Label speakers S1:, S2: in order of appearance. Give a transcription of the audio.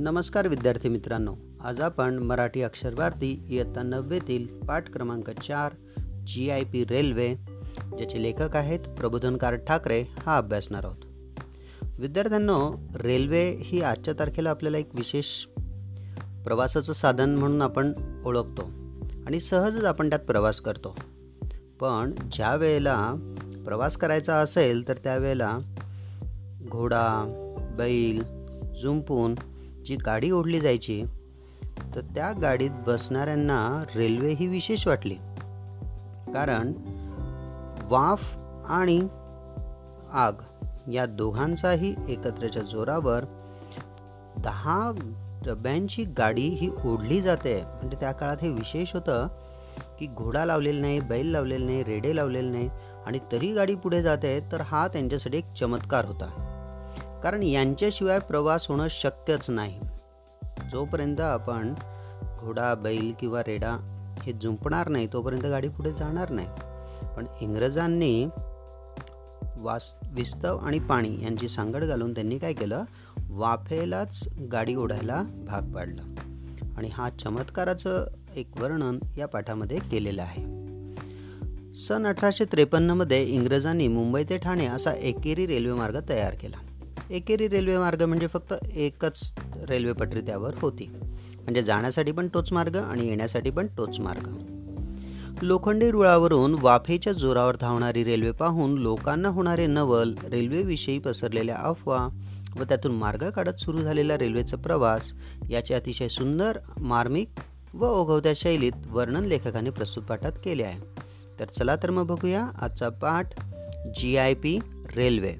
S1: नमस्कार विद्यार्थी मित्रांनो आज आपण मराठी अक्षर भारती इयत्ता नववेतील पाठ क्रमांक चार जी आय पी रेल्वे ज्याचे लेखक आहेत प्रबोधनकार ठाकरे हा अभ्यासणार आहोत. विद्यार्थ्यांनो रेल्वे ही आजच्या तारखेला आपल्याला एक विशेष प्रवासाचं साधन म्हणून आपण ओळखतो आणि सहजच आपण त्यात प्रवास करतो. पण ज्या वेळेला प्रवास करायचा असेल तर त्यावेळेला घोडा बैल झुंपून जी गाडी ओढली जायची तर त्या गाडीत बसणाऱ्यांना रेल्वे ही विशेष वाटली. कारण वाफ आणि आग या दोघांचाही एकत्रच्या जोरावर दहा डब्यांची गाडी ही ओढली जाते. म्हणजे त्या काळात हे विशेष होतं की घोडा लावलेला नाही बैल लावलेला नाही रेडे लावलेले नाही आणि तरी गाडी पुढे जाते तर हा त्यांच्यासाठी एक चमत्कार होता. कारण यांच्याशिवाय प्रवास होणं शक्यच नाही. जोपर्यंत आपण घोडा बैल किंवा रेडा हे जुंपणार नाही तोपर्यंत गाडी पुढे जाणार नाही. पण इंग्रजांनी वास विस्तव आणि पाणी यांची सांगड घालून त्यांनी काय केलं? वाफेलाच गाडी ओढायला भाग पाडलं. आणि हा चमत्काराचं एक वर्णन या पाठामध्ये केलेलं आहे. सन अठराशे त्रेपन्नमध्ये इंग्रजांनी मुंबई ते ठाणे असा एकेरी रेल्वे मार्ग तयार केला. एकेरी रेल्वे मार्ग म्हणजे फक्त एकच रेल्वे पटरी त्यावर होती. म्हणजे जाण्यासाठी पण तोच मार्ग आणि येण्यासाठी पण तोच मार्ग. लोखंडी रुळावरून वाफेच्या जोरावर धावणारी रेल्वे पाहून लोकांना होणारे नवल रेल्वेविषयी पसरलेल्या अफवा व त्यातून मार्ग काढत सुरू झालेला रेल्वेचा प्रवास याचे अतिशय सुंदर मार्मिक व ओघवत्या शैलीत वर्णन लेखकाने प्रस्तुत पाठात केले आहे. तर चला तर मग बघूया आजचा पाठ जी आय पी रेल्वे.